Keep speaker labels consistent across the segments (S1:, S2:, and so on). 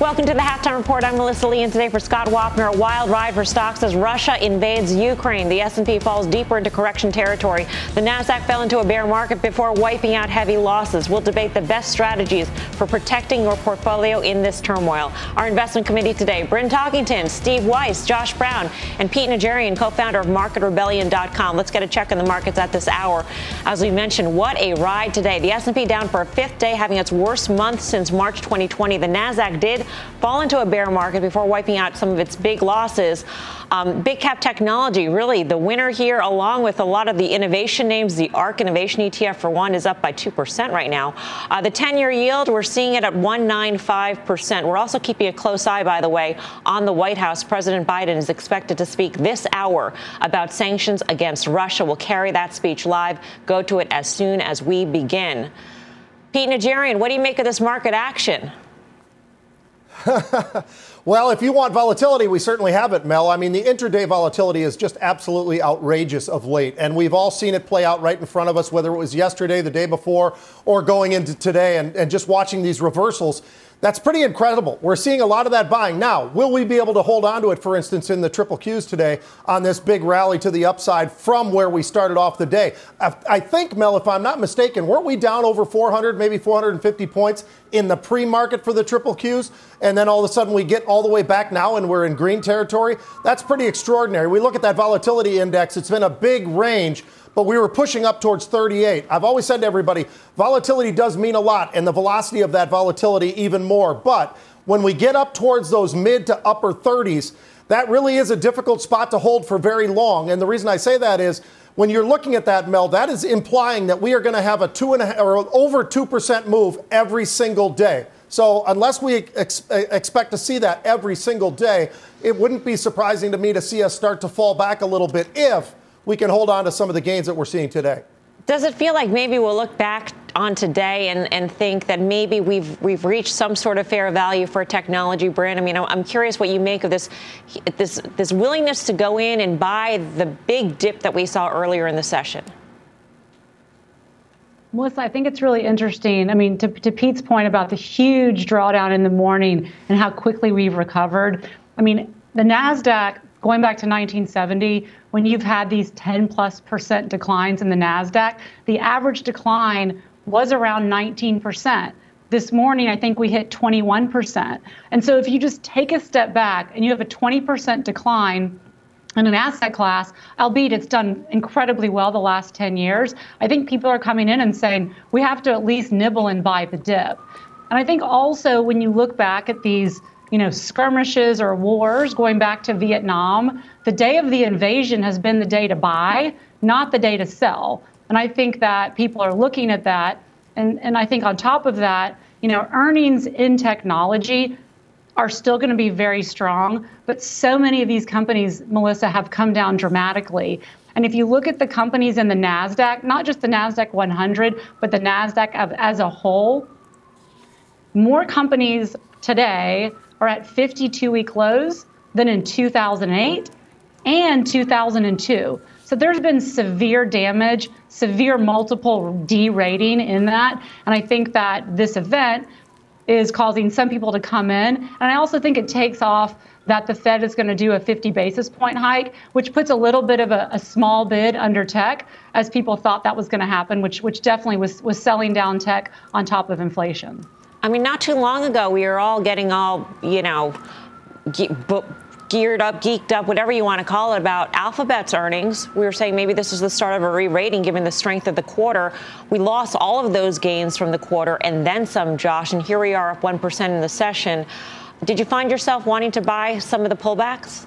S1: Welcome to the halftime report. I'm Melissa Lee, and today for Scott Wapner, a wild ride for stocks as Russia invades Ukraine. The S&P falls deeper into correction territory. The Nasdaq fell into a bear market before wiping out heavy losses. We'll debate the best strategies for protecting your portfolio in this turmoil. Our investment committee today: Bryn Talkington, Steve Weiss, Josh Brown, and Pete Najarian, co-founder of MarketRebellion.com. Let's get a check on the markets at this hour. As we mentioned, what a ride today. The S&P down for a fifth day, having its worst month since March 2020. The Nasdaq did fall into a bear market before wiping out some of its big losses. Um, big cap technology, really the winner here, along with a lot of the innovation names. The ARK Innovation ETF, for one, is up by 2% right now. Uh, the 10 year yield, we're seeing it at 195%. We're also keeping a close eye, by the way, on the White House. President Biden is expected to speak this hour about sanctions against Russia. We'll carry that speech live. Go to it as soon as we begin. Pete Najarian, what do you make of this market action?
S2: well, if you want volatility, we certainly have it, Mel. I mean, the intraday volatility is just absolutely outrageous of late. And we've all seen it play out right in front of us, whether it was yesterday, the day before, or going into today, and, and just watching these reversals. That's pretty incredible. We're seeing a lot of that buying. Now, will we be able to hold on to it, for instance, in the triple Qs today on this big rally to the upside from where we started off the day? I think, Mel, if I'm not mistaken, weren't we down over 400, maybe 450 points in the pre market for the triple Qs? And then all of a sudden we get all the way back now and we're in green territory? That's pretty extraordinary. We look at that volatility index, it's been a big range but we were pushing up towards 38. I've always said to everybody, volatility does mean a lot, and the velocity of that volatility even more. But when we get up towards those mid to upper 30s, that really is a difficult spot to hold for very long. And the reason I say that is when you're looking at that, Mel, that is implying that we are going to have a two and or over 2% move every single day. So unless we ex- expect to see that every single day, it wouldn't be surprising to me to see us start to fall back a little bit if we can hold on to some of the gains that we're seeing today.
S1: Does it feel like maybe we'll look back on today and, and think that maybe we've we've reached some sort of fair value for a technology brand? I mean, I'm curious what you make of this this this willingness to go in and buy the big dip that we saw earlier in the session.
S3: Melissa, I think it's really interesting. I mean, to, to Pete's point about the huge drawdown in the morning and how quickly we've recovered. I mean, the NASDAQ going back to 1970, when you've had these 10 plus percent declines in the NASDAQ, the average decline was around 19%. This morning, I think we hit 21%. And so if you just take a step back and you have a 20% decline in an asset class, albeit it's done incredibly well the last 10 years, I think people are coming in and saying we have to at least nibble and buy the dip. And I think also when you look back at these you know, skirmishes or wars going back to Vietnam, the day of the invasion has been the day to buy, not the day to sell. And I think that people are looking at that. And, and I think on top of that, you know, earnings in technology are still going to be very strong. But so many of these companies, Melissa, have come down dramatically. And if you look at the companies in the NASDAQ, not just the NASDAQ 100, but the NASDAQ as a whole, more companies today are at 52 week lows than in 2008 and 2002. So there's been severe damage, severe multiple derating in that. And I think that this event is causing some people to come in. And I also think it takes off that the Fed is going to do a 50 basis point hike, which puts a little bit of a, a small bid under tech, as people thought that was going to happen, which which definitely was was selling down tech on top of inflation.
S1: I mean, not too long ago, we were all getting all, you know, ge- geared up, geeked up, whatever you want to call it, about Alphabet's earnings. We were saying maybe this is the start of a re rating given the strength of the quarter. We lost all of those gains from the quarter and then some, Josh, and here we are up 1% in the session. Did you find yourself wanting to buy some of the pullbacks?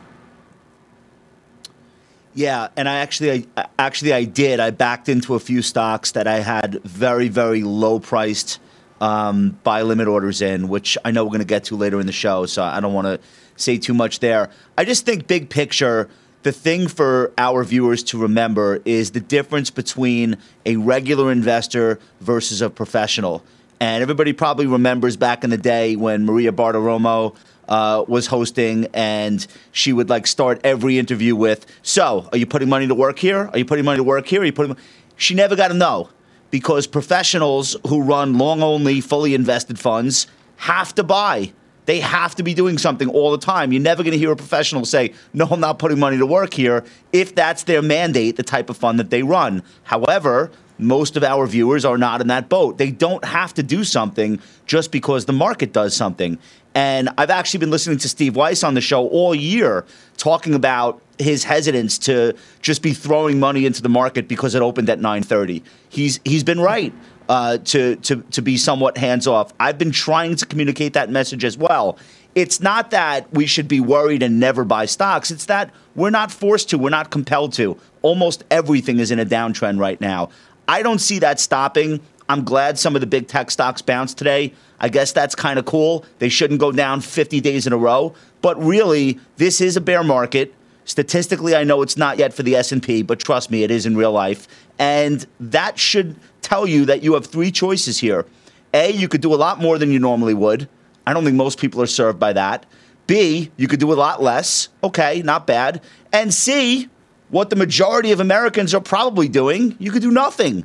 S4: Yeah, and I actually, I, actually, I did. I backed into a few stocks that I had very, very low priced um, buy limit orders in, which I know we're going to get to later in the show. So I don't want to say too much there. I just think big picture, the thing for our viewers to remember is the difference between a regular investor versus a professional. And everybody probably remembers back in the day when Maria Bartiromo uh, was hosting, and she would like start every interview with, "So, are you putting money to work here? Are you putting money to work here? Are you putting?" She never got a no because professionals who run long only, fully invested funds have to buy. They have to be doing something all the time. You're never going to hear a professional say, No, I'm not putting money to work here, if that's their mandate, the type of fund that they run. However, most of our viewers are not in that boat. They don't have to do something just because the market does something. And I've actually been listening to Steve Weiss on the show all year talking about his hesitance to just be throwing money into the market because it opened at 9:30. He's he's been right uh, to to to be somewhat hands off. I've been trying to communicate that message as well. It's not that we should be worried and never buy stocks. It's that we're not forced to. We're not compelled to. Almost everything is in a downtrend right now. I don't see that stopping. I'm glad some of the big tech stocks bounced today. I guess that's kind of cool. They shouldn't go down 50 days in a row, but really this is a bear market. Statistically, I know it's not yet for the S&P, but trust me, it is in real life. And that should tell you that you have three choices here. A, you could do a lot more than you normally would. I don't think most people are served by that. B, you could do a lot less. Okay, not bad. And C, what the majority of Americans are probably doing, you could do nothing.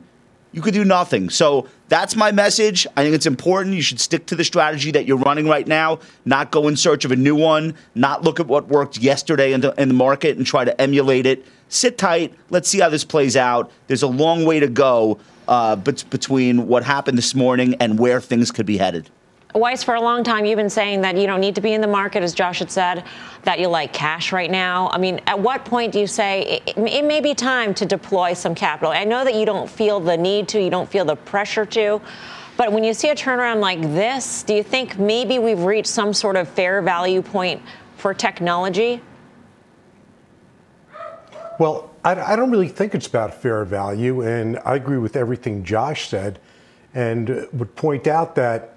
S4: You could do nothing. So that's my message. I think it's important. You should stick to the strategy that you're running right now, not go in search of a new one, not look at what worked yesterday in the, in the market and try to emulate it. Sit tight. Let's see how this plays out. There's a long way to go uh, between what happened this morning and where things could be headed.
S1: Weiss, for a long time, you've been saying that you don't need to be in the market, as Josh had said, that you like cash right now. I mean, at what point do you say it, it, may be time to deploy some capital? I know that you don't feel the need to, you don't feel the pressure to. But when you see a turnaround like this, do you think maybe we've reached some sort of fair value point for technology?
S5: Well, I, I don't really think it's about fair value, and I agree with everything Josh said, and would point out that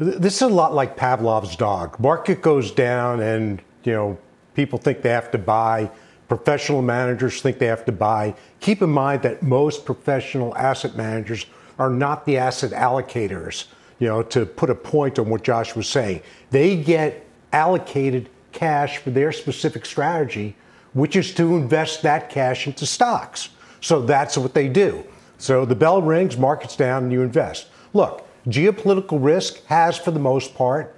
S5: this is a lot like Pavlov's dog. Market goes down, and you know people think they have to buy. Professional managers think they have to buy. Keep in mind that most professional asset managers are not the asset allocators. You know, to put a point on what Josh was saying, they get allocated cash for their specific strategy, which is to invest that cash into stocks. So that's what they do. So the bell rings, market's down, and you invest. Look, geopolitical risk has, for the most part,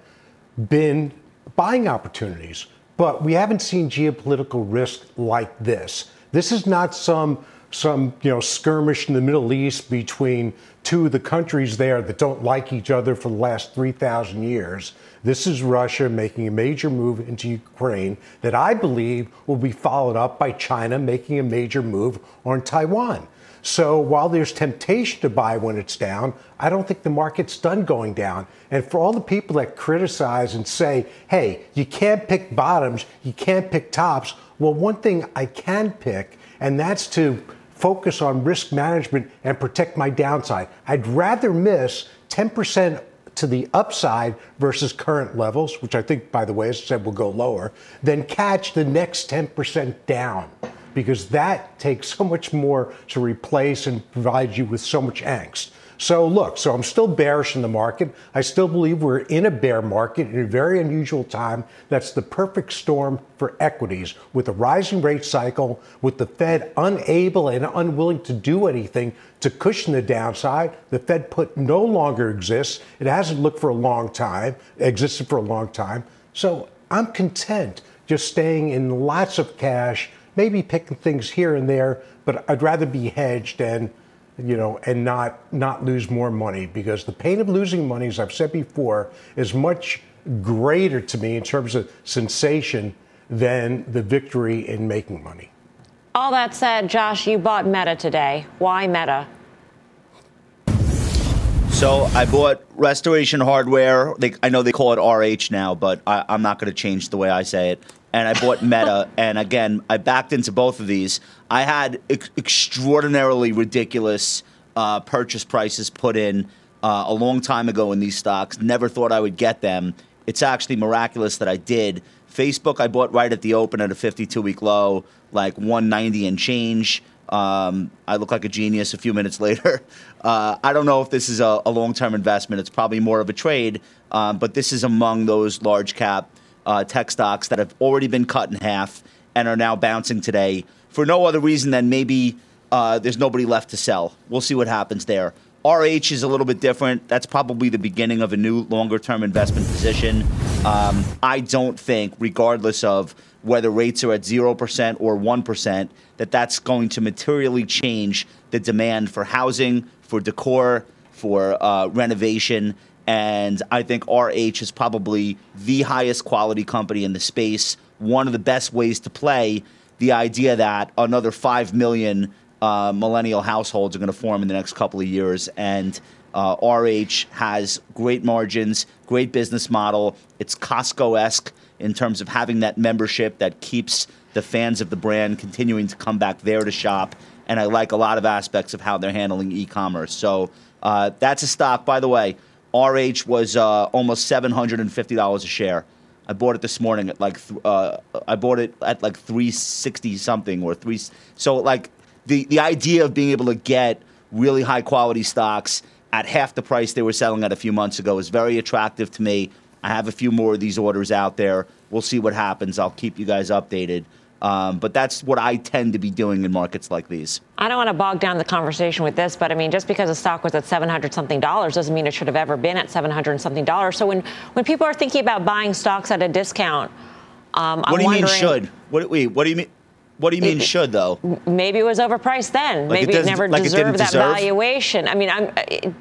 S5: been buying opportunities. But we haven't seen geopolitical risk like this. This is not some some you know skirmish in the Middle East between two of the countries there that don't like each other for the last 3,000 years. This is Russia making a major move into Ukraine that I believe will be followed up by China making a major move on Taiwan. So while there's temptation to buy when it's down, I don't think the market's done going down. And for all the people that criticize and say, hey, you can't pick bottoms, you can't pick tops, well, one thing I can pick, and that's to focus on risk management and protect my downside. I'd rather miss 10% to the upside versus current levels, which I think, by the way, as I said, will go lower, than catch the next 10% down because that takes so much more to replace and provide you with so much angst. So, look, so I'm still bearish in the market. I still believe we're in a bear market in a very unusual time. That's the perfect storm for equities with a rising rate cycle, with the Fed unable and unwilling to do anything to cushion the downside. The Fed put no longer exists. It hasn't looked for a long time, existed for a long time. So I'm content just staying in lots of cash maybe picking things here and there, but I'd rather be hedged and you know and not not lose more money because the pain of losing money, as I've said before, is much greater to me in terms of sensation than the victory in making money.
S1: All that said, Josh, you bought Meta today. Why Meta?
S4: So I bought Restoration Hardware. They, I know they call it RH now, but I, I'm not going to change the way I say it. And I bought Meta, and again, I backed into both of these. I had ex- extraordinarily ridiculous uh, purchase prices put in uh, a long time ago in these stocks. Never thought I would get them. It's actually miraculous that I did. Facebook, I bought right at the open at a 52 week low, like 190 and change. Um, I look like a genius a few minutes later. Uh, I don't know if this is a, a long term investment. It's probably more of a trade, um, but this is among those large cap uh, tech stocks that have already been cut in half and are now bouncing today for no other reason than maybe uh, there's nobody left to sell. We'll see what happens there. RH is a little bit different. That's probably the beginning of a new longer term investment position. Um, I don't think, regardless of whether rates are at 0% or 1%, that that's going to materially change the demand for housing, for decor, for uh, renovation. And I think RH is probably the highest quality company in the space. One of the best ways to play the idea that another 5 million uh, millennial households are going to form in the next couple of years. And uh, RH has great margins, great business model. It's Costco esque in terms of having that membership that keeps the fans of the brand continuing to come back there to shop. And I like a lot of aspects of how they're handling e commerce. So uh, that's a stock. By the way, RH was uh, almost $750 a share. I bought it this morning at like th- uh, I bought it at like 360 something or 3 so like the, the idea of being able to get really high quality stocks at half the price they were selling at a few months ago is very attractive to me. I have a few more of these orders out there. We'll see what happens. I'll keep you guys updated. Um, but that's what I tend to be doing in markets like these.
S1: I don't want to bog down the conversation with this, but I mean, just because a stock was at 700 something dollars doesn't mean it should have ever been at 700 something dollars. So when, when people are thinking about buying stocks at a discount, um,
S4: what do you mean should? What, wait, what do you mean? What do you mean it, should though?
S1: Maybe it was overpriced then.
S4: Like
S1: maybe
S4: it,
S1: it never
S4: like
S1: deserved
S4: it
S1: that
S4: deserve?
S1: valuation. I mean, I'm,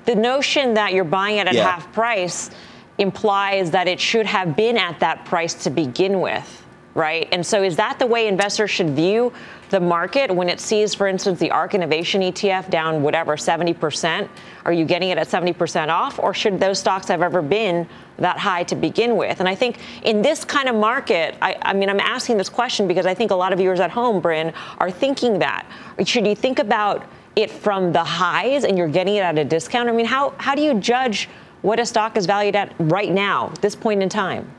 S1: the notion that you're buying it at
S4: Yeah.
S1: half price implies that it should have been at that price to begin with, right? And so is that the way investors should view the market when it sees, for instance, the ARK Innovation ETF down whatever 70%? Are you getting it at 70% off, or should those stocks have ever been that high to begin with? And I think in this kind of market, I, I mean, I'm asking this question because I think a lot of viewers at home, Bryn, are thinking that. Should you think about it from the highs and you're getting it at a discount? I mean, how, how do you judge what a stock is valued at right now, this point in time?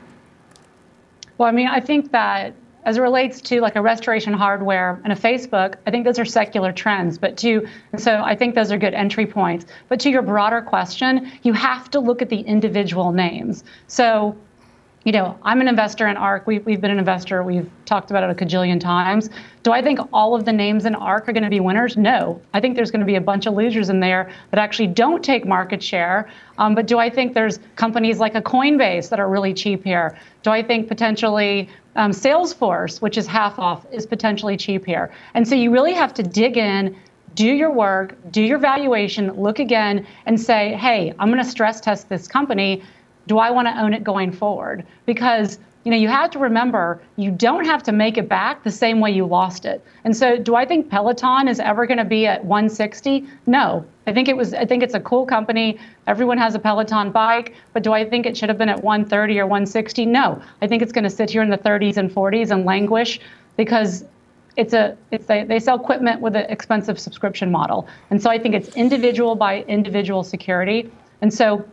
S3: Well, I mean, I think that as it relates to like a restoration hardware and a Facebook, I think those are secular trends. But to so I think those are good entry points. But to your broader question, you have to look at the individual names. So you know, I'm an investor in ARK. We've, we've been an investor. We've talked about it a cajillion times. Do I think all of the names in ARK are going to be winners? No. I think there's going to be a bunch of losers in there that actually don't take market share. Um, but do I think there's companies like a Coinbase that are really cheap here? Do I think potentially um, Salesforce, which is half off, is potentially cheap here? And so you really have to dig in do your work, do your valuation, look again, and say, hey, I'm going to stress test this company do I want to own it going forward? Because you know, you have to remember you don't have to make it back the same way you lost it. And so, do I think Peloton is ever going to be at 160? No. I think it was. I think it's a cool company. Everyone has a Peloton bike, but do I think it should have been at 130 or 160? No. I think it's going to sit here in the 30s and 40s and languish because it's a it's a, they sell equipment with an expensive subscription model. And so I think it's individual by individual security. And so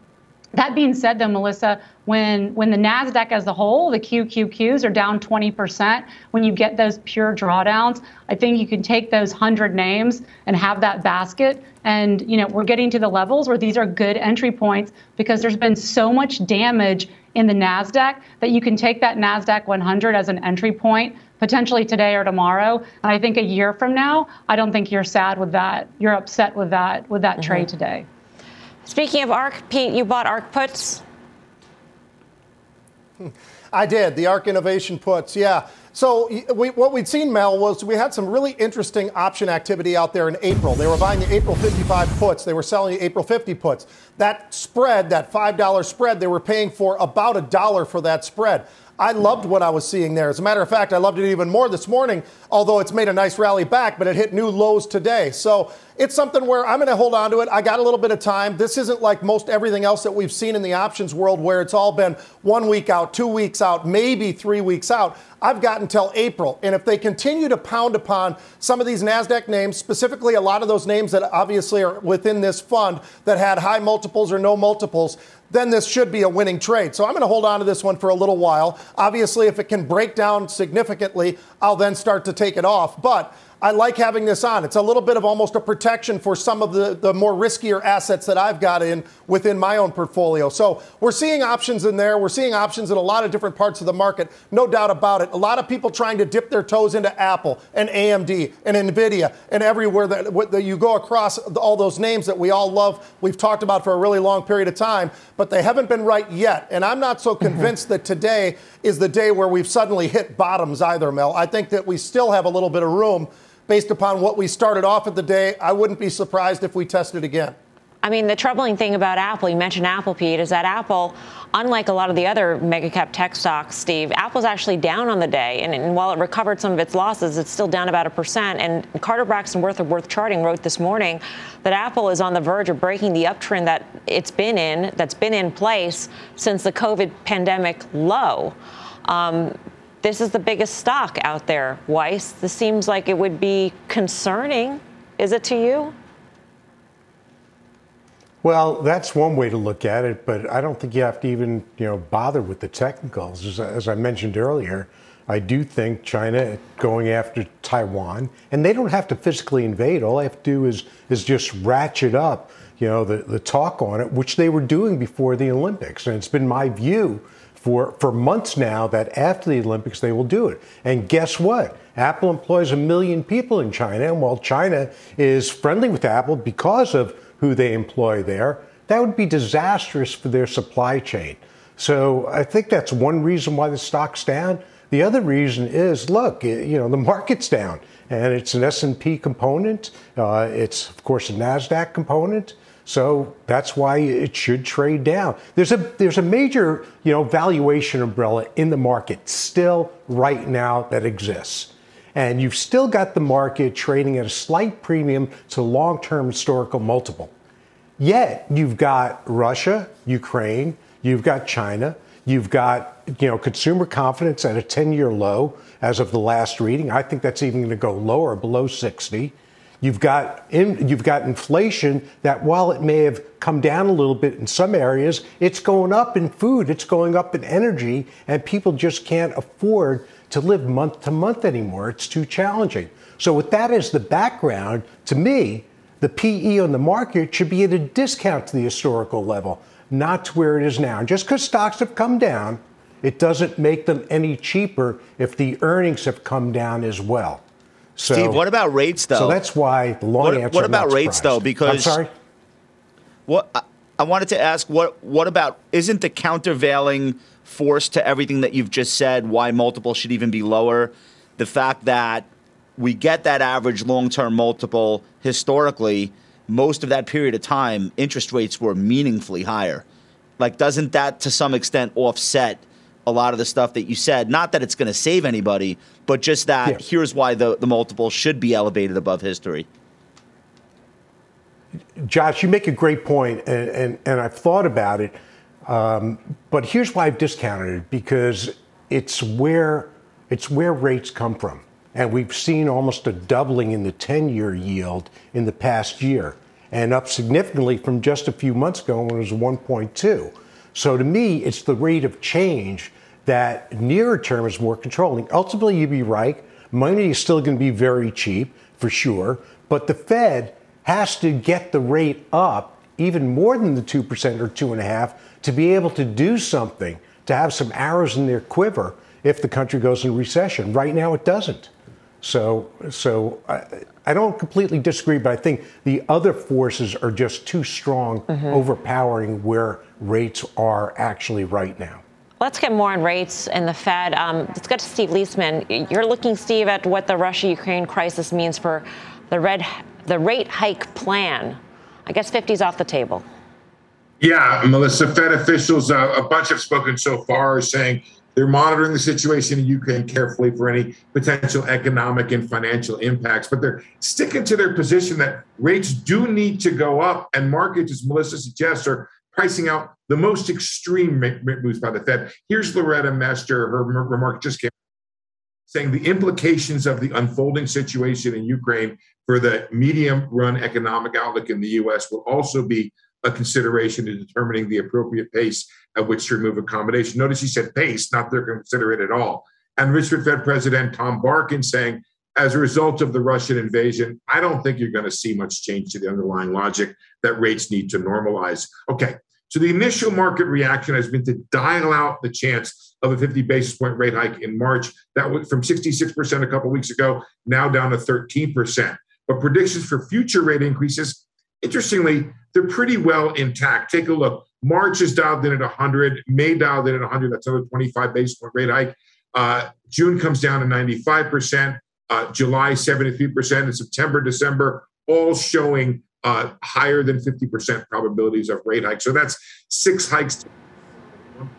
S3: that being said, though, Melissa, when when the Nasdaq as a whole, the QQQs are down 20%, when you get those pure drawdowns, I think you can take those 100 names and have that basket. And you know, we're getting to the levels where these are good entry points because there's been so much damage in the Nasdaq that you can take that Nasdaq 100 as an entry point potentially today or tomorrow. And I think a year from now, I don't think you're sad with that. You're upset with that with that trade mm-hmm. today.
S1: Speaking of ARK, Pete, you bought ARK puts.
S2: I did. The ARK Innovation puts, yeah. So we, what we'd seen, Mel, was we had some really interesting option activity out there in April. They were buying the April 55 puts. They were selling the April 50 puts. That spread, that $5 spread, they were paying for about a dollar for that spread. I loved what I was seeing there. As a matter of fact, I loved it even more this morning, although it's made a nice rally back, but it hit new lows today. So it's something where I'm going to hold on to it. I got a little bit of time. This isn't like most everything else that we've seen in the options world where it's all been one week out, two weeks out, maybe three weeks out. I've got until April. And if they continue to pound upon some of these NASDAQ names, specifically a lot of those names that obviously are within this fund that had high multiples or no multiples, then this should be a winning trade. So I'm going to hold on to this one for a little while. Obviously, if it can break down significantly, I'll then start to take it off. But I like having this on. It's a little bit of almost a protection for some of the, the more riskier assets that I've got in within my own portfolio. So we're seeing options in there. We're seeing options in a lot of different parts of the market, no doubt about it. A lot of people trying to dip their toes into Apple and AMD and Nvidia and everywhere that, that you go across all those names that we all love, we've talked about for a really long period of time, but they haven't been right yet. And I'm not so mm-hmm. convinced that today is the day where we've suddenly hit bottoms either, Mel. I think that we still have a little bit of room based upon what we started off at the day, I wouldn't be surprised if we tested again.
S1: I mean, the troubling thing about Apple, you mentioned Apple, Pete, is that Apple, unlike a lot of the other mega cap tech stocks, Steve, Apple's actually down on the day. And, and, while it recovered some of its losses, it's still down about a percent. And Carter Braxton Worth of Worth Charting wrote this morning that Apple is on the verge of breaking the uptrend that it's been in, that's been in place since the COVID pandemic low. Um, this is the biggest stock out there, Weiss. This seems like it would be concerning. Is it to you?
S5: Well, that's one way to look at it, but I don't think you have to even, you know, bother with the technicals. As, as I mentioned earlier, I do think China going after Taiwan, and they don't have to physically invade. All they have to do is is just ratchet up, you know, the, the talk on it, which they were doing before the Olympics. And it's been my view for, for months now that after the Olympics they will do it. And guess what? Apple employs a million people in China, and while China is friendly with Apple because of who they employ there, that would be disastrous for their supply chain. So I think that's one reason why the stock's down. The other reason is, look, you know, the market's down, and it's an S&P component. Uh, it's of course a Nasdaq component. So that's why it should trade down. There's a there's a major you know valuation umbrella in the market still right now that exists. And you've still got the market trading at a slight premium to long-term historical multiple. Yet you've got Russia, Ukraine, you've got China, you've got you know consumer confidence at a 10-year low as of the last reading. I think that's even going to go lower, below 60. You've got in, you've got inflation that while it may have come down a little bit in some areas, it's going up in food, it's going up in energy, and people just can't afford to live month to month anymore. It's too challenging. So with that as the background, to me, the PE on the market should be at a discount to the historical level, not to where it is now. Just because stocks have come down, it doesn't make them any cheaper if the earnings have come down as well.
S4: So, Steve, what about rates though?
S5: So that's why the long
S4: what,
S5: answer.
S4: What about rates
S5: surprised.
S4: though? Because
S5: I'm sorry.
S4: What I, I wanted to ask what what about isn't the countervailing force to everything that you've just said why multiple should even be lower? The fact that we get that average long-term multiple historically, most of that period of time, interest rates were meaningfully higher. Like, doesn't that to some extent offset a lot of the stuff that you said. Not that it's going to save anybody, but just that yeah. here's why the, the multiple should be elevated above history.
S5: Josh, you make a great point, and, and, and I've thought about it. Um, but here's why I've discounted it because it's where it's where rates come from, and we've seen almost a doubling in the 10-year yield in the past year, and up significantly from just a few months ago when it was 1.2. So to me, it's the rate of change that nearer term is more controlling. Ultimately, you'd be right. Money is still going to be very cheap for sure, but the Fed has to get the rate up even more than the 2% or 2.5 to be able to do something, to have some arrows in their quiver if the country goes in recession. Right now, it doesn't. So, so I, I don't completely disagree, but I think the other forces are just too strong, mm-hmm. overpowering where rates are actually right now.
S1: Let's get more on rates and the Fed. Um, let's get to Steve Liesman. You're looking, Steve, at what the Russia-Ukraine crisis means for the red, the rate hike plan. I guess 50's off the table.
S6: Yeah, Melissa, Fed officials, uh, a bunch have spoken so far, saying They're monitoring the situation in Ukraine carefully for any potential economic and financial impacts, but they're sticking to their position that rates do need to go up. And markets, as Melissa suggests, are pricing out the most extreme moves by the Fed. Here's Loretta Mester, her remark just came saying the implications of the unfolding situation in Ukraine for the medium run economic outlook in the US will also be a consideration in determining the appropriate pace at which to remove accommodation. Notice he said pace, not they're consider it at all. And Richmond Fed President Tom Barkin saying, as a result of the Russian invasion, I don't think you're going to see much change to the underlying logic that rates need to normalize. Okay, so the initial market reaction has been to dial out the chance of a 50 basis point rate hike in March. That went from 66% a couple weeks ago, now down to 13%. But predictions for future rate increases, interestingly, they're pretty well intact. Take a look. March is dialed in at 100, May dialed in at 100. That's another 25 basis point rate hike. Uh, June comes down to 95%, uh, July 73%, and September, December, all showing uh, higher than 50% probabilities of rate hikes. So that's six hikes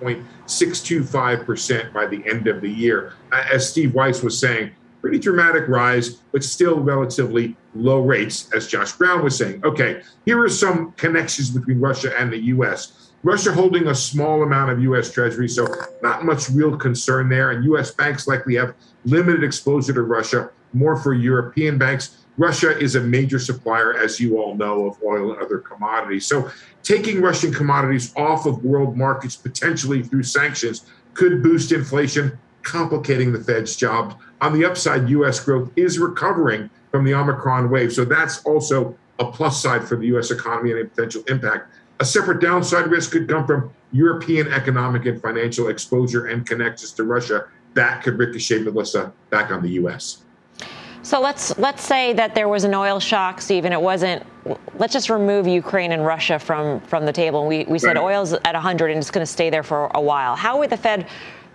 S6: 1.625% by the end of the year. As Steve Weiss was saying, pretty dramatic rise, but still relatively low rates, as Josh Brown was saying. Okay, here are some connections between Russia and the US. Russia holding a small amount of US Treasury, so not much real concern there. And US banks likely have limited exposure to Russia, more for European banks. Russia is a major supplier, as you all know, of oil and other commodities. So taking Russian commodities off of world markets potentially through sanctions could boost inflation, complicating the Fed's job. On the upside, US growth is recovering from the Omicron wave. So that's also a plus side for the US economy and a potential impact. A separate downside risk could come from European economic and financial exposure and connections to Russia. That could ricochet Melissa back on the US.
S1: So let's let's say that there was an oil shock, Steve, and it wasn't. Let's just remove Ukraine and Russia from from the table. We we said right. oil's at 100 and it's going to stay there for a while. How would the Fed?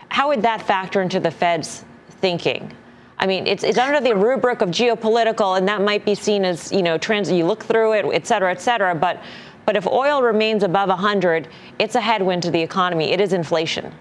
S1: How would that factor into the Fed's thinking? I mean, it's, it's under the rubric of geopolitical, and that might be seen as you know, trans. You look through it, et cetera, et cetera. But but if oil remains above 100, it's a headwind to the economy. It is inflation.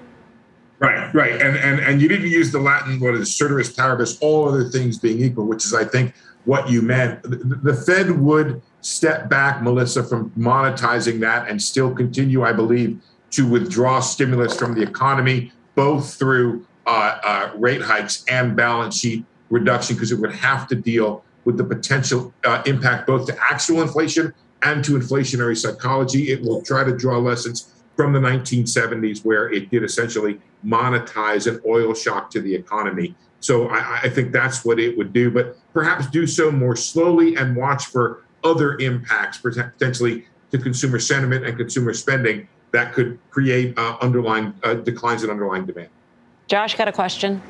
S6: Right, right, and and and you didn't use the Latin what is ceteris paribus, all other things being equal, which is I think what you meant. The Fed would step back, Melissa, from monetizing that and still continue, I believe, to withdraw stimulus from the economy, both through uh, uh, rate hikes and balance sheet reduction, because it would have to deal with the potential uh, impact both to actual inflation and to inflationary psychology. It will try to draw lessons from the 1970s, where it did essentially monetize an oil shock to the economy. So I, I, think that's what it would do, but perhaps do so more slowly and watch for other impacts, potentially to consumer sentiment and consumer spending that could create uh, underlying uh, declines in underlying demand.
S1: Josh, got a question?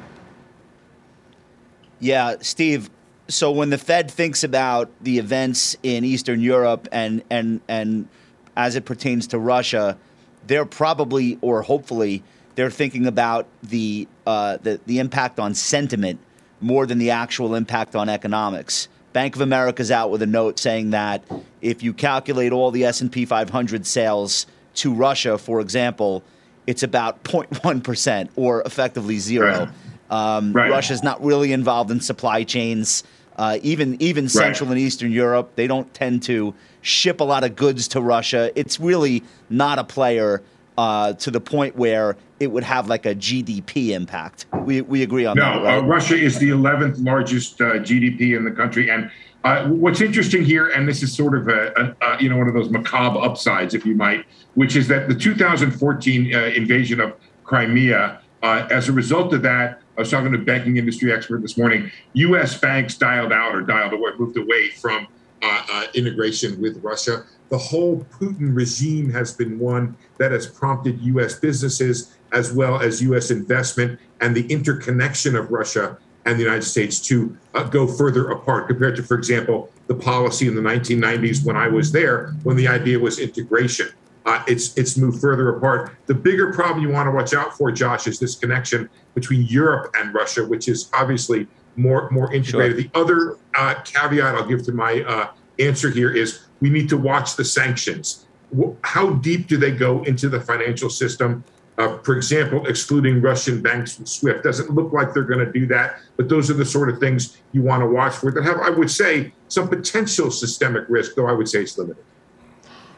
S4: Yeah, Steve. So when the Fed thinks about the events in Eastern Europe and and and as it pertains to Russia, they're probably or hopefully they're thinking about the, uh, the the impact on sentiment more than the actual impact on economics. Bank of America's out with a note saying that if you calculate all the S&P 500 sales to Russia, for example, it's about 0.1 percent or effectively zero. Right. Um, right. Russia's not really involved in supply chains. Uh, even even Central right. and Eastern Europe, they don't tend to ship a lot of goods to Russia. It's really not a player uh, to the point where it would have like a GDP impact. We, we agree on
S6: no,
S4: that.
S6: No, uh, Russia is the 11th largest uh, GDP in the country. And uh, what's interesting here, and this is sort of a, a, a, you know one of those macabre upsides, if you might, which is that the 2014 uh, invasion of Crimea, uh, as a result of that, I was talking to a banking industry expert this morning. U.S. banks dialed out or dialed away, moved away from integration with Russia the whole Putin regime has been one that has prompted U.S. businesses as well as U.S. investment and the interconnection of Russia and the United States to uh, go further apart compared to, for example, the policy in the 1990s when I was there, when the idea was integration. Uh, it's it's moved further apart. The bigger problem you want to watch out for, Josh, is this connection between Europe and Russia, which is obviously more more integrated. Sure. The other uh, caveat I'll give to my uh, answer here is we need to watch the sanctions. How deep do they go into the financial system? Uh, for example, excluding Russian banks from SWIFT doesn't look like they're going to do that, but those are the sort of things you want to watch for that have, I would say, some potential systemic risk, though I would say it's limited.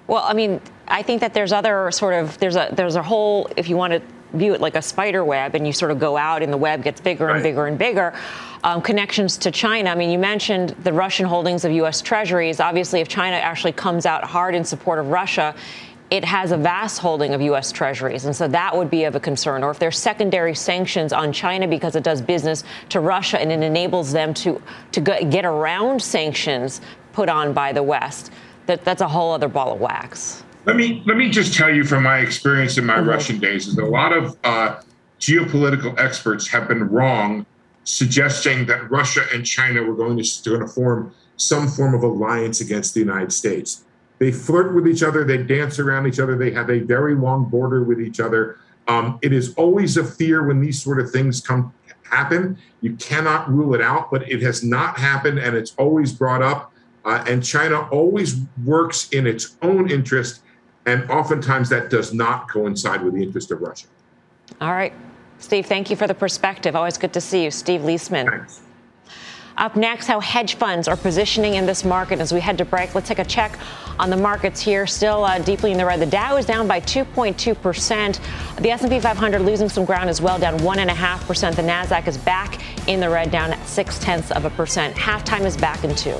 S1: Well, I mean, I think that there's other sort of there's a there's a whole if you want to view it like a spider web and you sort of go out and the web gets bigger right. and bigger and bigger. Um, connections to China. I mean, you mentioned the Russian holdings of U.S. Treasuries. Obviously, if China actually comes out hard in support of Russia, it has a vast holding of U.S. Treasuries, and so that would be of a concern. Or if there's secondary sanctions on China because it does business to Russia and it enables them to to get around sanctions put on by the West, that that's a whole other ball of wax.
S6: Let me let me just tell you from my experience in my mm-hmm. Russian days is that a lot of uh, geopolitical experts have been wrong, suggesting that Russia and China were going to going to form some form of alliance against the United States. They flirt with each other, they dance around each other, they have a very long border with each other. Um, it is always a fear when these sort of things come happen. You cannot rule it out, but it has not happened, and it's always brought up. Uh, and China always works in its own interest and oftentimes that does not coincide with the interest of Russia.
S1: All right. Steve, thank you for the perspective. Always good to see you. Steve Liesman.
S6: Thanks.
S1: Up next, how hedge funds are positioning in this market as we head to break. Let's take a check on the markets here. Still uh, deeply in the red. The Dow is down by 2.2 percent. The S&P 500 losing some ground as well, down one and a half percent. The Nasdaq is back in the red, down six tenths of a percent. Halftime is back in two.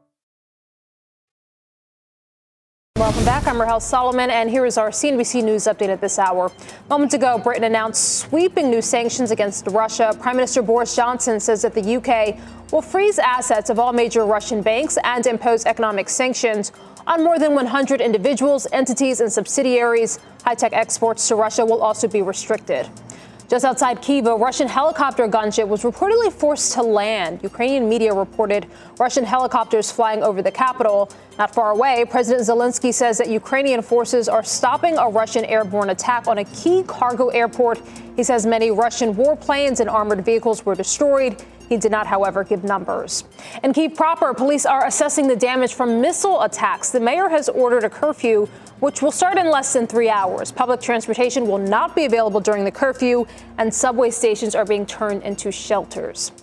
S7: Welcome back. I'm Rahel Solomon, and here is our CNBC News update at this hour. Moments ago, Britain announced sweeping new sanctions against Russia. Prime Minister Boris Johnson says that the UK will freeze assets of all major Russian banks and impose economic sanctions on more than 100 individuals, entities, and subsidiaries. High tech exports to Russia will also be restricted. Just outside Kyiv, a Russian helicopter gunship was reportedly forced to land. Ukrainian media reported Russian helicopters flying over the capital. Not far away, President Zelensky says that Ukrainian forces are stopping a Russian airborne attack on a key cargo airport. He says many Russian warplanes and armored vehicles were destroyed. He did not, however, give numbers. In Kyiv proper, police are assessing the damage from missile attacks. The mayor has ordered a curfew which will start in less than three hours. Public transportation will not be available during the curfew, and subway stations are being turned into shelters.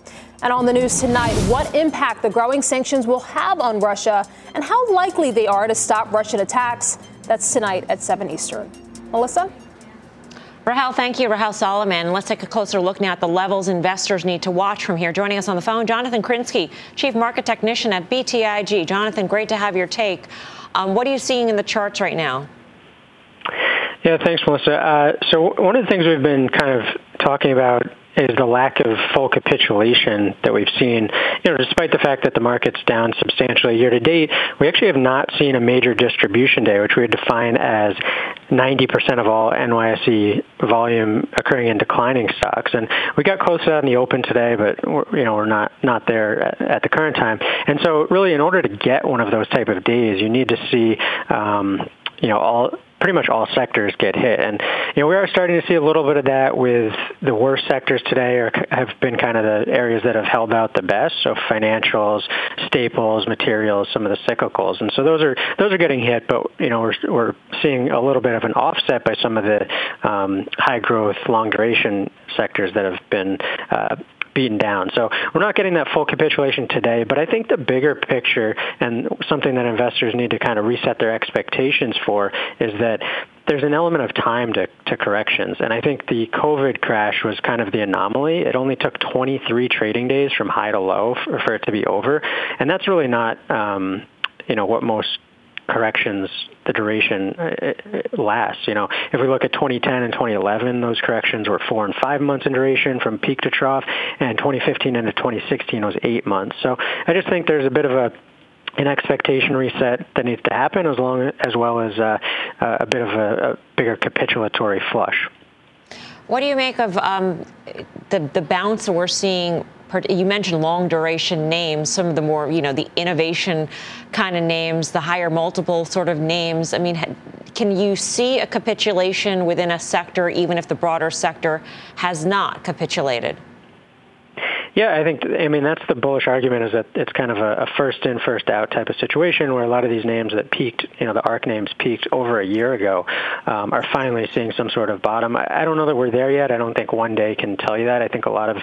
S7: And on the news tonight, what impact the growing sanctions will have on Russia and how likely they are to stop Russian attacks. That's tonight at 7 Eastern. Melissa?
S1: Rahel, thank you. Rahel Solomon. Let's take a closer look now at the levels investors need to watch from here. Joining us on the phone, Jonathan Krinsky, Chief Market Technician at BTIG. Jonathan, great to have your take. Um, what are you seeing in the charts right now?
S8: Yeah, thanks, Melissa. Uh, so one of the things we've been kind of talking about is the lack of full capitulation that we've seen. You know, despite the fact that the market's down substantially year to date, we actually have not seen a major distribution day, which we would define as 90% of all NYSE volume occurring in declining stocks. And we got close to that in the open today, but you know we're not not there at, at the current time. And so, really, in order to get one of those type of days, you need to see um, you know all pretty much all sectors get hit. And you know, we are starting to see a little bit of that with the worst sectors today are, have been kind of the areas that have held out the best. So financials, staples, materials, some of the cyclicals. And so those are those are getting hit, but you know, we're we're seeing a little bit of an offset by some of the um, high growth, long duration sectors that have been uh, beaten down. So we're not getting that full capitulation today, but I think the bigger picture and something that investors need to kind of reset their expectations for is that there's an element of time to, to corrections. And I think the COVID crash was kind of the anomaly. It only took 23 trading days from high to low for, for it to be over. And that's really not, um, you know, what most corrections, the duration uh, uh, lasts. You know, if we look at 2010 and 2011, those corrections were four and five months in duration from peak to trough, and 2015 into 2016 was eight months. So I just think there's a bit of a an expectation reset that needs to happen, as long as well as uh, a bit of a, a, bigger capitulatory flush.
S1: What do you make of um, the the bounce we're seeing? You mentioned long duration names, some of the more you know the innovation kind of names, the higher multiple sort of names. I mean, can you see a capitulation within a sector, even if the broader sector has not capitulated?
S8: Yeah, I think I mean that's the bullish argument is that it's kind of a, a, first in first out type of situation where a lot of these names that peaked, you know, the ARK names peaked over a year ago, um, are finally seeing some sort of bottom. I, I, don't know that we're there yet. I don't think one day can tell you that. I think a lot of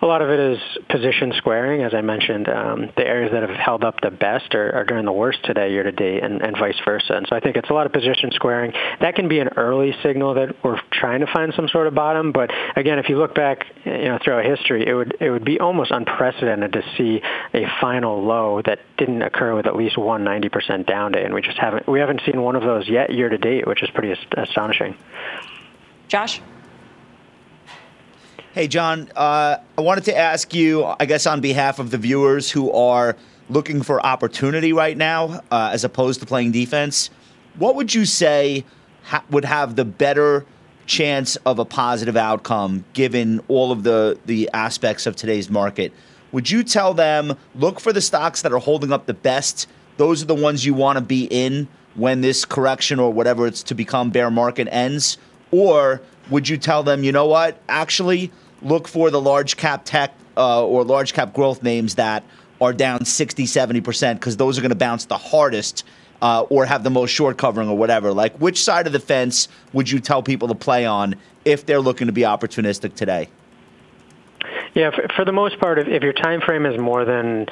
S8: a lot of it is position squaring, as I mentioned. Um, the areas that have held up the best are, are doing the worst today year to date, and, and vice versa. And so I think it's a lot of position squaring. That can be an early signal that we're trying to find some sort of bottom. But again, if you look back, you know, throughout history, it would it would be almost unprecedented to see a final low that didn't occur with at least one 90% down day, and we just haven't we haven't seen one of those yet year to date, which is pretty astonishing.
S1: Josh.
S4: Hey, John. Uh, I wanted to ask you, I guess, on behalf of the viewers who are looking for opportunity right now, uh, as opposed to playing defense, what would you say ha- would have the better chance of a positive outcome given all of the the aspects of today's market. Would you tell them look for the stocks that are holding up the best? Those are the ones you want to be in when this correction or whatever it's to become bear market ends? Or would you tell them, you know what, actually look for the large cap tech uh, or large cap growth names that are down 60, 70% because those are going to bounce the hardest uh, or have the most short covering or whatever. Like, which side of the fence would you tell people to play on if they're looking to be opportunistic today?
S8: Yeah, for, for the most part, if, if, your time frame is more than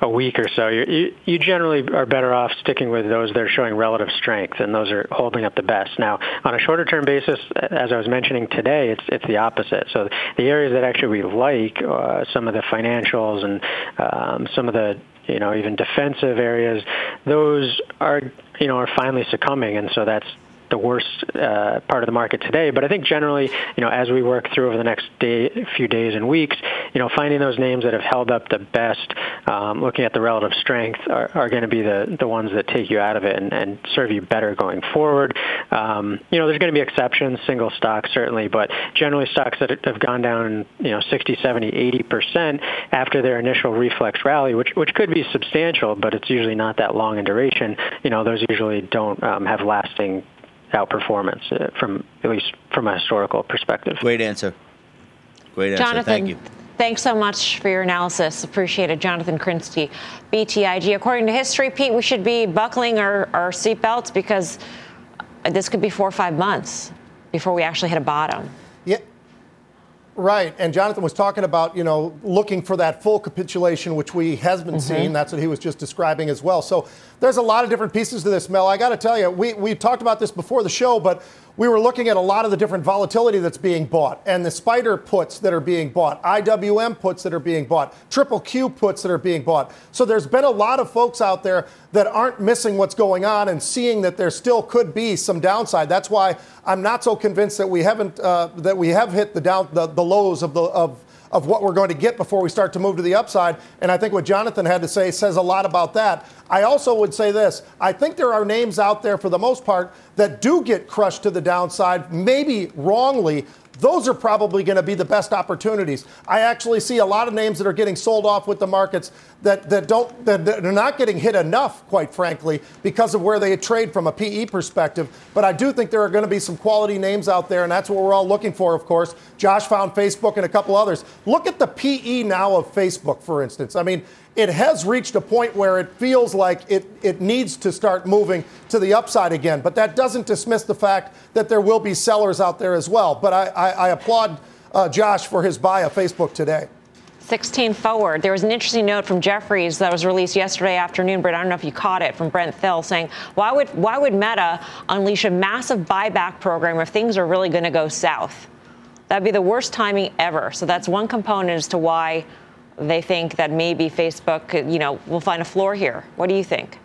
S8: a week or so, you, you generally are better off sticking with those that are showing relative strength, and those are holding up the best. Now, on a shorter term basis, as I was mentioning today, it's it's the opposite. So the areas that actually we like, uh, some of the financials and um, some of the you know, even defensive areas, those are, you know, are finally succumbing. And so that's the worst uh, part of the market today. But I think generally, you know, as we work through over the next day, few days and weeks, you know, finding those names that have held up the best, um, looking at the relative strength, are, are going to be the the ones that take you out of it and, and serve you better going forward. Um, you know, there's going to be exceptions, single stocks certainly, but generally stocks that have gone down, you know, 60, 70, 80 percent after their initial reflex rally, which which could be substantial, but it's usually not that long in duration. You know, those usually don't um, have lasting outperformance uh, from at least from a historical perspective.
S4: Great answer. Great answer.
S1: Jonathan,
S4: Thank you.
S1: Thanks so much for your analysis. Appreciate it. Jonathan Krinsky, BTIG. According to history, Pete, we should be buckling our, our seatbelts because this could be four or five months before we actually hit a bottom.
S2: Right, and Jonathan was talking about you know looking for that full capitulation, which we has been mm-hmm. seeing. That's what he was just describing as well. So there's a lot of different pieces to this, Mel. I got to tell you, we we talked about this before the show, but we were looking at a lot of the different volatility that's being bought and the SPDR puts that are being bought, IWM puts that are being bought, triple Q puts that are being bought. So there's been a lot of folks out there that aren't missing what's going on and seeing that there still could be some downside. That's why I'm not so convinced that we haven't uh, that we have hit the down the, the lows of the of of what we're going to get before we start to move to the upside. And I think what Jonathan had to say says a lot about that. I also would say this I think there are names out there for the most part that do get crushed to the downside, maybe wrongly, those are probably going to be the best opportunities. I actually see a lot of names that are getting sold off with the markets that, that don't that, that are not getting hit enough, quite frankly, because of where they trade from a PE perspective. But I do think there are going to be some quality names out there, and that's what we're all looking for, of course. Josh found Facebook and a couple others. Look at the PE now of Facebook, for instance. I mean, it has reached a point where it feels like it, it needs to start moving to the upside again. But that doesn't dismiss the fact that there will be sellers out there as well. But I, I, I applaud uh, Josh for his buy of Facebook today.
S1: 16 forward. There was an interesting note from Jefferies that was released yesterday afternoon, but I don't know if you caught it from Brent Thill saying, why would, why would Meta unleash a massive buyback program if things are really going to go south? That'd be the worst timing ever. So that's one component as to why they think that maybe Facebook, you know, will find a floor here. What do you think?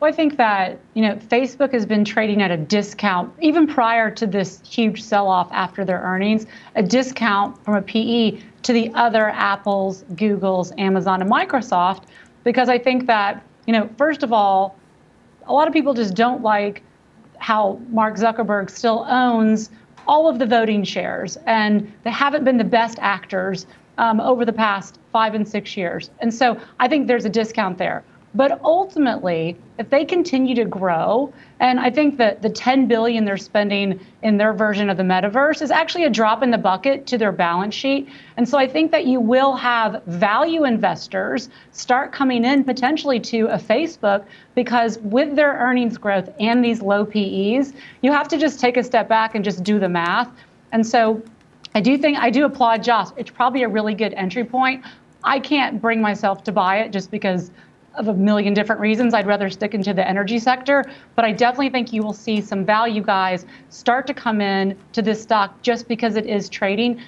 S3: Well, I think that you know Facebook has been trading at a discount even prior to this huge sell-off after their earnings, a discount from a PE to the other Apples, Googles, Amazon, and Microsoft, because I think that you know first of all, a lot of people just don't like how Mark Zuckerberg still owns all of the voting shares, and they haven't been the best actors um, over the past five and six years, and so I think there's a discount there. But ultimately, if they continue to grow, and I think that the 10 billion they're spending in their version of the metaverse is actually a drop in the bucket to their balance sheet. And so I think that you will have value investors start coming in potentially to a Facebook because with their earnings growth and these low PEs, you have to just take a step back and just do the math. And so I do think I do applaud Josh. It's probably a really good entry point. I can't bring myself to buy it just because of a million different reasons. I'd rather stick into the energy sector, but I definitely think you will see some value guys start to come in to this stock just because it is trading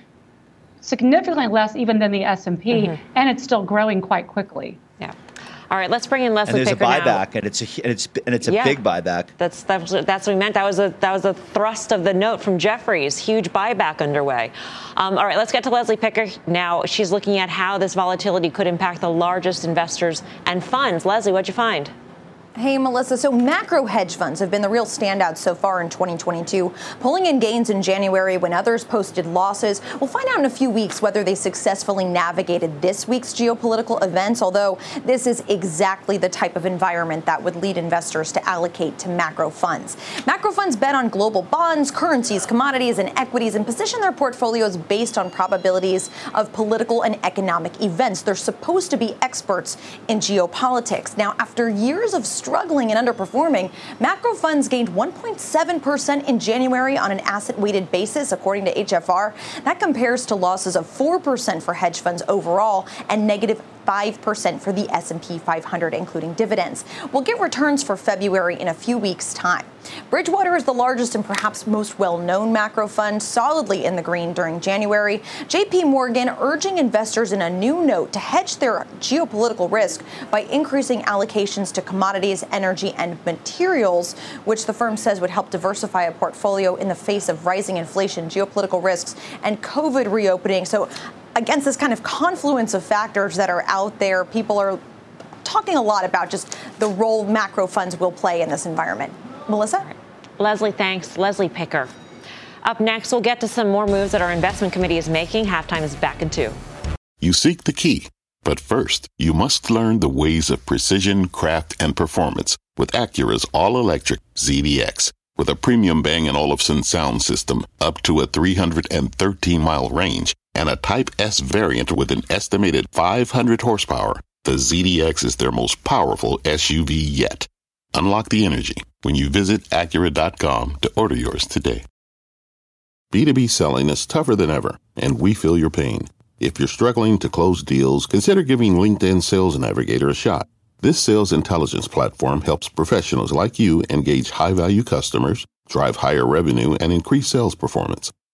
S3: significantly less even than the S&P mm-hmm. and it's still growing quite quickly.
S1: Yeah. All right, let's bring in Leslie.
S4: And there's
S1: Picker
S4: a buyback,
S1: now.
S4: and it's a and it's and it's a yeah. big buyback.
S1: That's, that's that's what we meant. That was a that was a thrust of the note from Jefferies. Huge buyback underway. Um, all right, let's get to Leslie Picker now. She's looking at how this volatility could impact the largest investors and funds. Leslie, what'd you find?
S9: Hey, Melissa. So, macro hedge funds have been the real standouts so far in 2022, pulling in gains in January when others posted losses. We'll find out in a few weeks whether they successfully navigated this week's geopolitical events, although this is exactly the type of environment that would lead investors to allocate to macro funds. Macro funds bet on global bonds, currencies, commodities, and equities and position their portfolios based on probabilities of political and economic events. They're supposed to be experts in geopolitics. Now, after years of struggling and underperforming, macro funds gained 1.7% in January on an asset weighted basis, according to HFR. That compares to losses of 4% for hedge funds overall and negative 5% for the S&P 500 including dividends. We'll get returns for February in a few weeks time. Bridgewater is the largest and perhaps most well-known macro fund, solidly in the green during January. JP Morgan urging investors in a new note to hedge their geopolitical risk by increasing allocations to commodities, energy and materials, which the firm says would help diversify a portfolio in the face of rising inflation, geopolitical risks and COVID reopening. So against this kind of confluence of factors that are out there, people are talking a lot about just the role macro funds will play in this environment. Melissa?
S1: Leslie, thanks. Leslie Picker. Up next, we'll get to some more moves that our investment committee is making. Halftime is back in two.
S10: You seek the key, but first, you must learn the ways of precision, craft, and performance with Acura's all electric ZDX. With a premium Bang & Olufsen sound system up to a 313 mile range and a Type S variant with an estimated 500 horsepower, the ZDX is their most powerful SUV yet. Unlock the energy when you visit Acura.com to order yours today. B2B selling is tougher than ever, and we feel your pain. If you're struggling to close deals, consider giving LinkedIn Sales Navigator a shot. This sales intelligence platform helps professionals like you engage high value customers, drive higher revenue, and increase sales performance.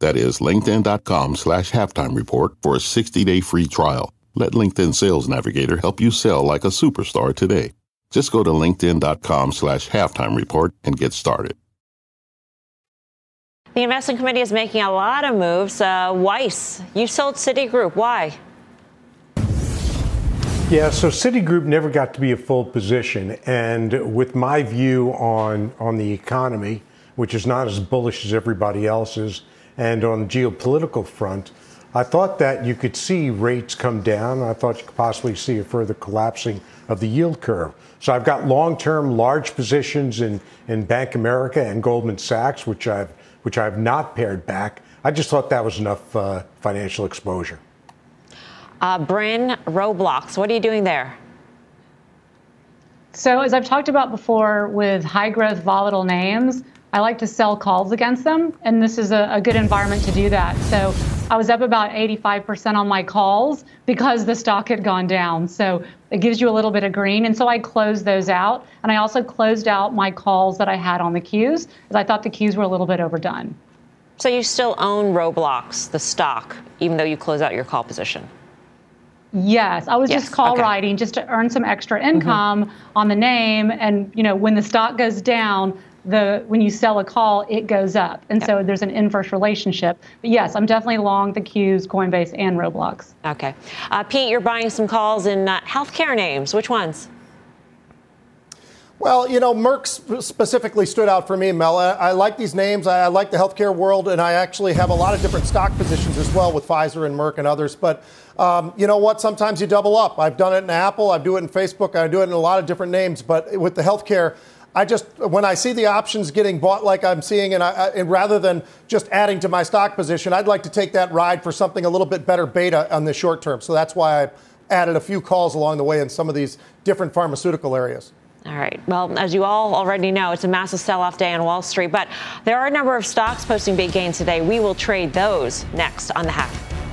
S10: That is linkedin.com slash halftime report for a 60-day free trial. Let LinkedIn Sales Navigator help you sell like a superstar today. Just go to linkedin.com slash halftime report and get started.
S1: The investment committee is making a lot of moves. Uh, Weiss, you sold Citigroup. Why?
S5: Yeah, so Citigroup never got to be a full position, and with my view on on the economy, which is not as bullish as everybody else's, and on the geopolitical front, I thought that you could see rates come down. I thought you could possibly see a further collapsing of the yield curve. So I've got long-term large positions in, in Bank America and Goldman Sachs, which I've which I've not pared back. I just thought that was enough uh, financial exposure.
S1: Uh, Bryn, Roblox, what are you doing there?
S3: So, as I've talked about before with high growth volatile names, I like to sell calls against them, and this is a, a, good environment to do that. So, I was up about 85% on my calls because the stock had gone down. So, it gives you a little bit of green. And so, I closed those out. And I also closed out my calls that I had on the Qs because I thought the Qs were a little bit overdone.
S1: So, you still own Roblox, the stock, even though you close out your call position?
S3: Yes, I was yes. just call okay. writing just to earn some extra income mm-hmm. on the name, and you know when the stock goes down, the when you sell a call, it goes up, and yep. so there's an inverse relationship. But yes, I'm definitely long the Qs, Coinbase, and Roblox.
S1: Okay, uh, Pete, you're buying some calls in uh, healthcare names. Which ones?
S2: Well, you know, Merck specifically stood out for me, Mel. I, I like these names. I, I, like the healthcare world, and I actually have a lot of different stock positions as well with Pfizer and Merck and others. But um, you know what? Sometimes you double up. I've done it in Apple. I do it in Facebook. I do it in a lot of different names. But with the healthcare, I just when I see the options getting bought like I'm seeing, and, I, and, rather than just adding to my stock position, I'd like to take that ride for something a little bit better beta on the short term. So that's why I added a few calls along the way in some of these different pharmaceutical areas.
S1: All right. Well, as you all already know, it's a massive sell off day on Wall Street, but there are a number of stocks posting big gains today. We will trade those next on the half.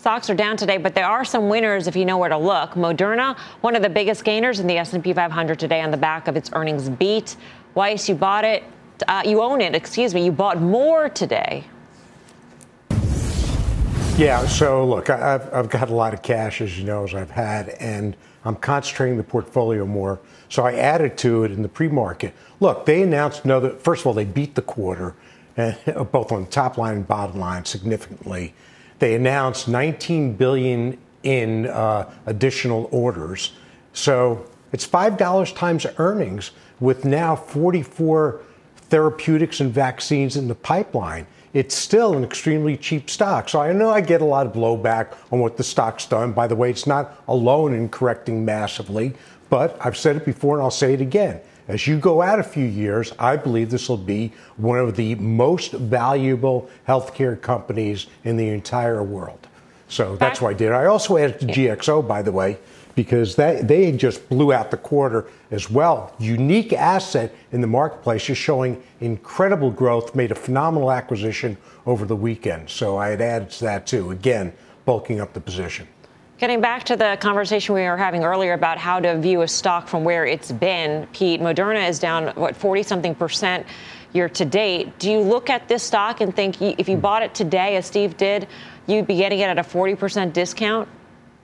S1: Stocks are down today, but there are some winners if you know where to look. Moderna, one of the biggest gainers in the S&P 500 today on the back of its earnings beat. Weiss, you bought it. Uh, you own it, excuse me. You bought more today.
S5: Yeah, so look, I've, I've got a lot of cash, as you know, as I've had, and – I'm concentrating the portfolio more. So I added to it in the pre-market. Look, they announced another. First of all, they beat the quarter, both on the top line and bottom line significantly. They announced 19 billion in uh, additional orders. So it's five dollars times earnings, with now 44 therapeutics and vaccines in the pipeline it's still an extremely cheap stock. So I know I get a lot of blowback on what the stock's done. By the way, it's not alone in correcting massively, but I've said it before and I'll say it again. As you go out a few years, I believe this will be one of the most valuable healthcare companies in the entire world. So that's why I did. I also added to GXO, by the way, because that, they just blew out the quarter as well. Unique asset in the marketplace is showing incredible growth, made a phenomenal acquisition over the weekend. So I had added to that too. Again, bulking up the position.
S1: Getting back to the conversation we were having earlier about how to view a stock from where it's been, Pete, Moderna is down, what, 40 something percent year to date. Do you look at this stock and think if you hmm. bought it today, as Steve did, you'd be getting it at a 40% discount?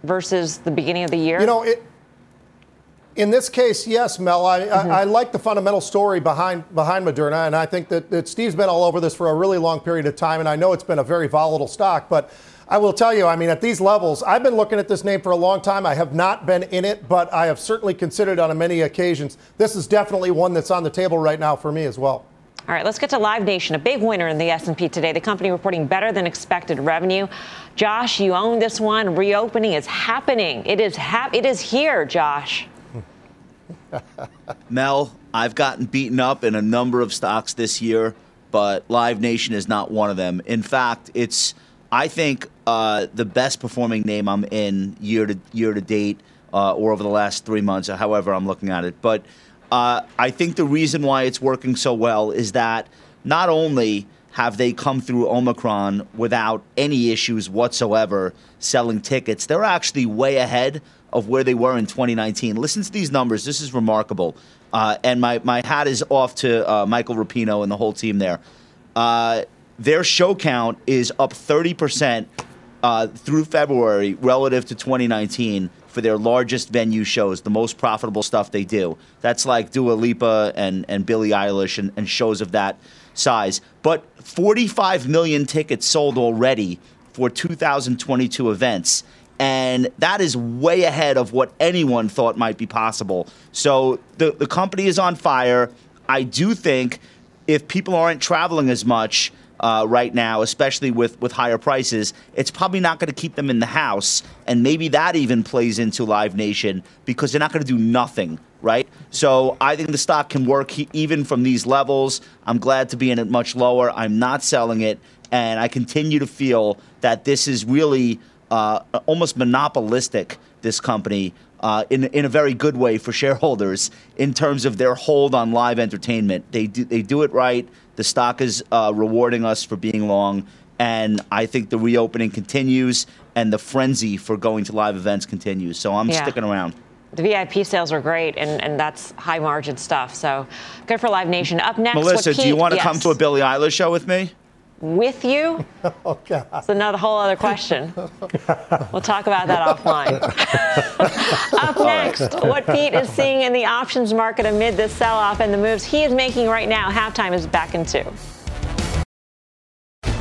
S1: versus the beginning of the year?
S2: You know, it, in this case, yes, Mel. I, mm-hmm. I, I, like the fundamental story behind behind Moderna, and I think that, that Steve's been all over this for a really long period of time, and I know it's been a very volatile stock, but. I will tell you, I mean, at these levels, I've been looking at this name for a long time. I have not been in it, but I have certainly considered on many occasions. This is definitely one that's on the table right now for me as well.
S1: All right, let's get to Live Nation, a big winner in the S&P today. The company reporting better than expected revenue. Josh, you own this one. Reopening is happening. It is hap- It is here, Josh.
S4: Mel, I've gotten beaten up in a number of stocks this year, but Live Nation is not one of them. In fact, it's I think uh, the best performing name I'm in year to year to date, uh, or over the last three months, or however I'm looking at it. But uh, I think the reason why it's working so well is that not only have they come through Omicron without any issues whatsoever selling tickets, they're actually way ahead of where they were in 2019. Listen to these numbers. This is remarkable. Uh, and my, my hat is off to uh, Michael Rapino and the whole team there. Uh, their show count is up 30% uh, through February relative to 2019 for their largest venue shows, the most profitable stuff they do. That's like Dua Lipa and, and Billie Eilish and, and shows of that size. But 45 million tickets sold already for 2022 events. And that is way ahead of what anyone thought might be possible. So the, the company is on fire. I do think if people aren't traveling as much, uh, right now, especially with, with higher prices, it's probably not going to keep them in the house. And maybe that even plays into Live Nation because they're not going to do nothing, right? So I think the stock can work he, even from these levels. I'm glad to be in it much lower. I'm not selling it. And I continue to feel that this is really uh, almost monopolistic, this company. Uh, in in a very good way for shareholders in terms of their hold on live entertainment. They do they do it right. The stock is uh, rewarding us for being long, and I think the reopening continues and the frenzy for going to live events continues. So I'm
S1: Yeah.
S4: sticking around.
S1: The VIP sales are great, and, and that's high margin stuff. So good for Live Nation. Up next,
S4: Melissa,
S1: what
S4: do you want to
S1: yes.
S4: come to a Billie Eilish show with me?
S1: With you?
S2: oh God,
S1: it's another whole other question. We'll talk about that offline. Up next, what Pete is seeing in the options market amid this sell-off and the moves he is making right now. Halftime is back in two.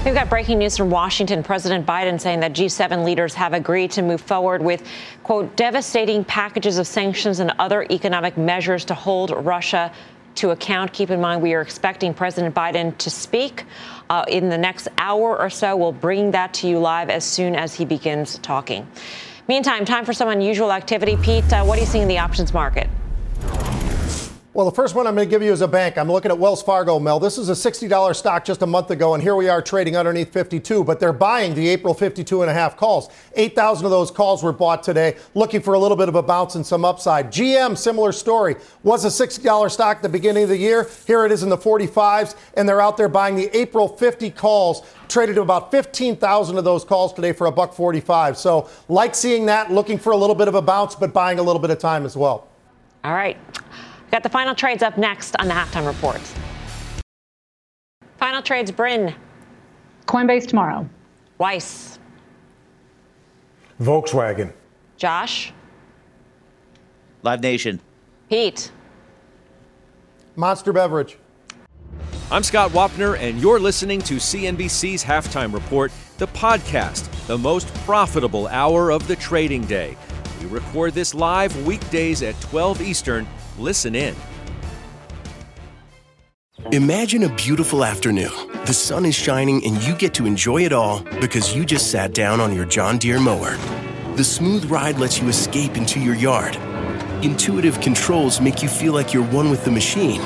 S1: We've got breaking news from Washington. President Biden saying that G7 leaders have agreed to move forward with, quote, devastating packages of sanctions and other economic measures to hold Russia to account. Keep in mind, we are expecting President Biden to speak uh, in the next hour or so. We'll bring that to you live as soon as he begins talking. Meantime, time for some unusual activity. Pete, uh, what are you seeing in the options market?
S2: Well, the first one I'm going to give you is a bank. I'm looking at Wells Fargo, Mel. This is a $60 stock just a month ago, and here we are trading underneath 52, but they're buying the April 52 and a half calls. 8,000 of those calls were bought today, looking for a little bit of a bounce and some upside. GM, similar story, was a $60 stock at the beginning of the year. Here it is in the 45s, and they're out there buying the April 50 calls. Traded to about 15,000 of those calls today for a buck 45. So, like seeing that, looking for a little bit of a bounce, but buying a little bit of time as well.
S1: All right. Got the final trades up next on the halftime report. Final trades, Bryn.
S3: Coinbase tomorrow.
S1: Weiss.
S5: Volkswagen.
S1: Josh.
S4: Live Nation.
S1: Pete.
S2: Monster Beverage.
S11: I'm Scott Wapner, and you're listening to CNBC's Halftime Report, the podcast, the most profitable hour of the trading day. We record this live weekdays at 12 Eastern. Listen in.
S12: Imagine a beautiful afternoon. The sun is shining and you get to enjoy it all because you just sat down on your John Deere mower. The smooth ride lets you escape into your yard. Intuitive controls make you feel like you're one with the machine.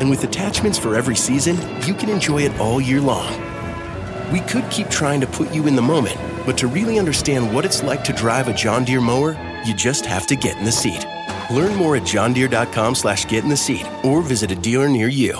S12: And with attachments for every season, you can enjoy it all year long. We could keep trying to put you in the moment, but to really understand what it's like to drive a John Deere mower, you just have to get in the seat. Learn more at johndeere.com slash get in the seat or visit a dealer near you.